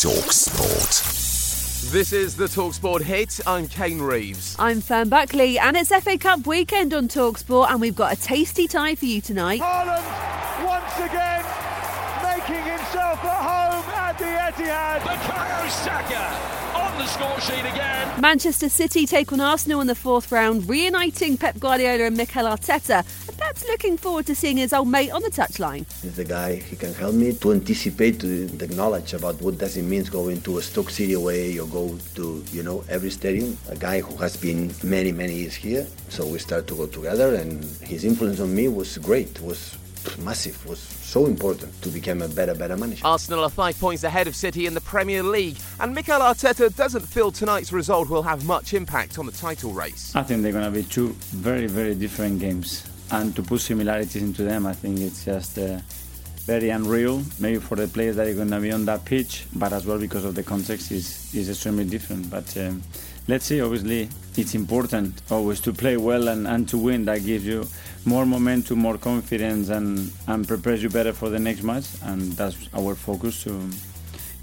Talk Sport. This is the Talksport hit. I'm Kane Reeves. I'm Fern Buckley, and it's FA Cup weekend on Talksport, and we've got a tasty tie for you tonight. Haaland once again making himself at home at the Etihad. Bukayo Saka on the score sheet again. Manchester City take on Arsenal in the fourth round, reuniting Pep Guardiola and Mikel Arteta. And looking forward to seeing his old mate on the touchline. He's the guy, he can help me to anticipate the knowledge about what does it mean going to a Stoke City away or go to, you know, every stadium. A guy who has been many, many years here. So we start to go together and his influence on me was great, was massive, was so important to become a better, better manager. Arsenal are five points ahead of City in the Premier League, and Mikel Arteta doesn't feel tonight's result will have much impact on the title race. I think they're going to be two very, very different games. And to put similarities into them, I think it's just uh, very unreal, maybe for the players that are going to be on that pitch, but as well because of the context is, is extremely different. But um, let's see, obviously, it's important always to play well and, and to win. That gives you more momentum, more confidence, and, and prepares you better for the next match. And that's our focus to,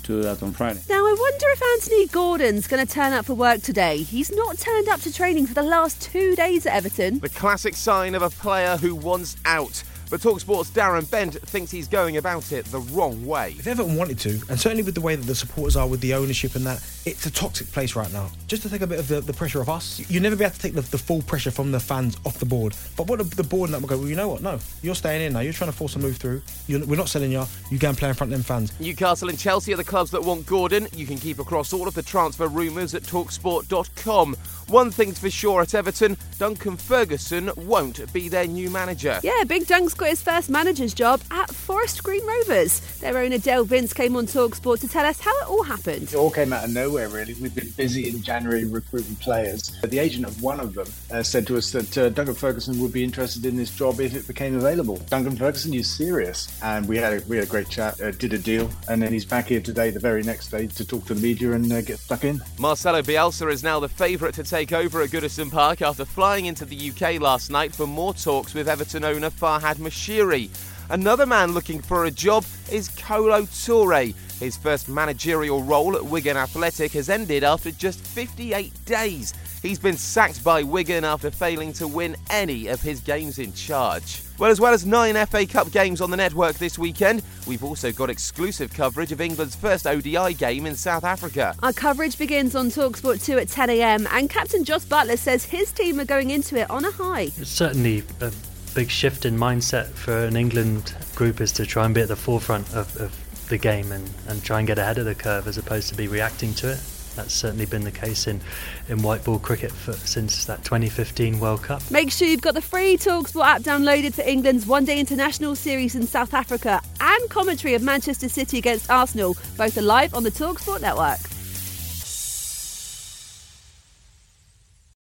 to do that on Friday. Now, I wonder if Anthony Gordon's going to turn up for work today. He's not turned up to training for the last two days at Everton. The classic sign of a player who wants out. But Talksport's Darren Bent thinks he's going about it the wrong way. If Everton wanted to, and certainly with the way that the supporters are with the ownership and that, it's a toxic place right now. Just to take a bit of the, the pressure off us, you never be able to take the, the full pressure from the fans off the board. But what the, the board and that will go, well, you know what? No, you're staying in now. You're trying to force a move through. You're, we're not selling you. You go and play in front of them fans. Newcastle and Chelsea are the clubs that want Gordon. You can keep across all of the transfer rumours at talksport.com. One thing's for sure at Everton, Duncan Ferguson won't be their new manager. Yeah, Big Dunk's got his first manager's job at Forest Green Rovers. Their owner Dale Vince came on Talksport to tell us how it all happened. It all came out of nowhere, really. We've been busy in January recruiting players. The agent of one of them uh, said to us that uh, Duncan Ferguson would be interested in this job if it became available. Duncan Ferguson you serious, and we had a, we had a great chat, uh, did a deal, and then he's back here today, the very next day, to talk to the media and uh, get stuck in. Marcelo Bielsa is now the favourite to take over at Goodison Park after flying into the UK last night for more talks with Everton owner Farhad Moshiri. Another man looking for a job is Kolo Toure. His first managerial role at Wigan Athletic has ended after just 58 days. He's been sacked by Wigan after failing to win any of his games in charge. Well, as well as nine FA Cup games on the network this weekend, we've also got exclusive coverage of England's first ODI game in South Africa. Our coverage begins on Talksport 2 at 10am, and Captain Jos Buttler says his team are going into it on a high. It's certainly a big shift in mindset for an England group is to try and be at the forefront of, of the game and, and try and get ahead of the curve as opposed to be reacting to it. That's certainly been the case in, in white ball cricket for, since that 2015 World Cup. Make sure you've got the free Talksport app downloaded for England's one day international series in South Africa and commentary of Manchester City against Arsenal, both are live on the Talksport network.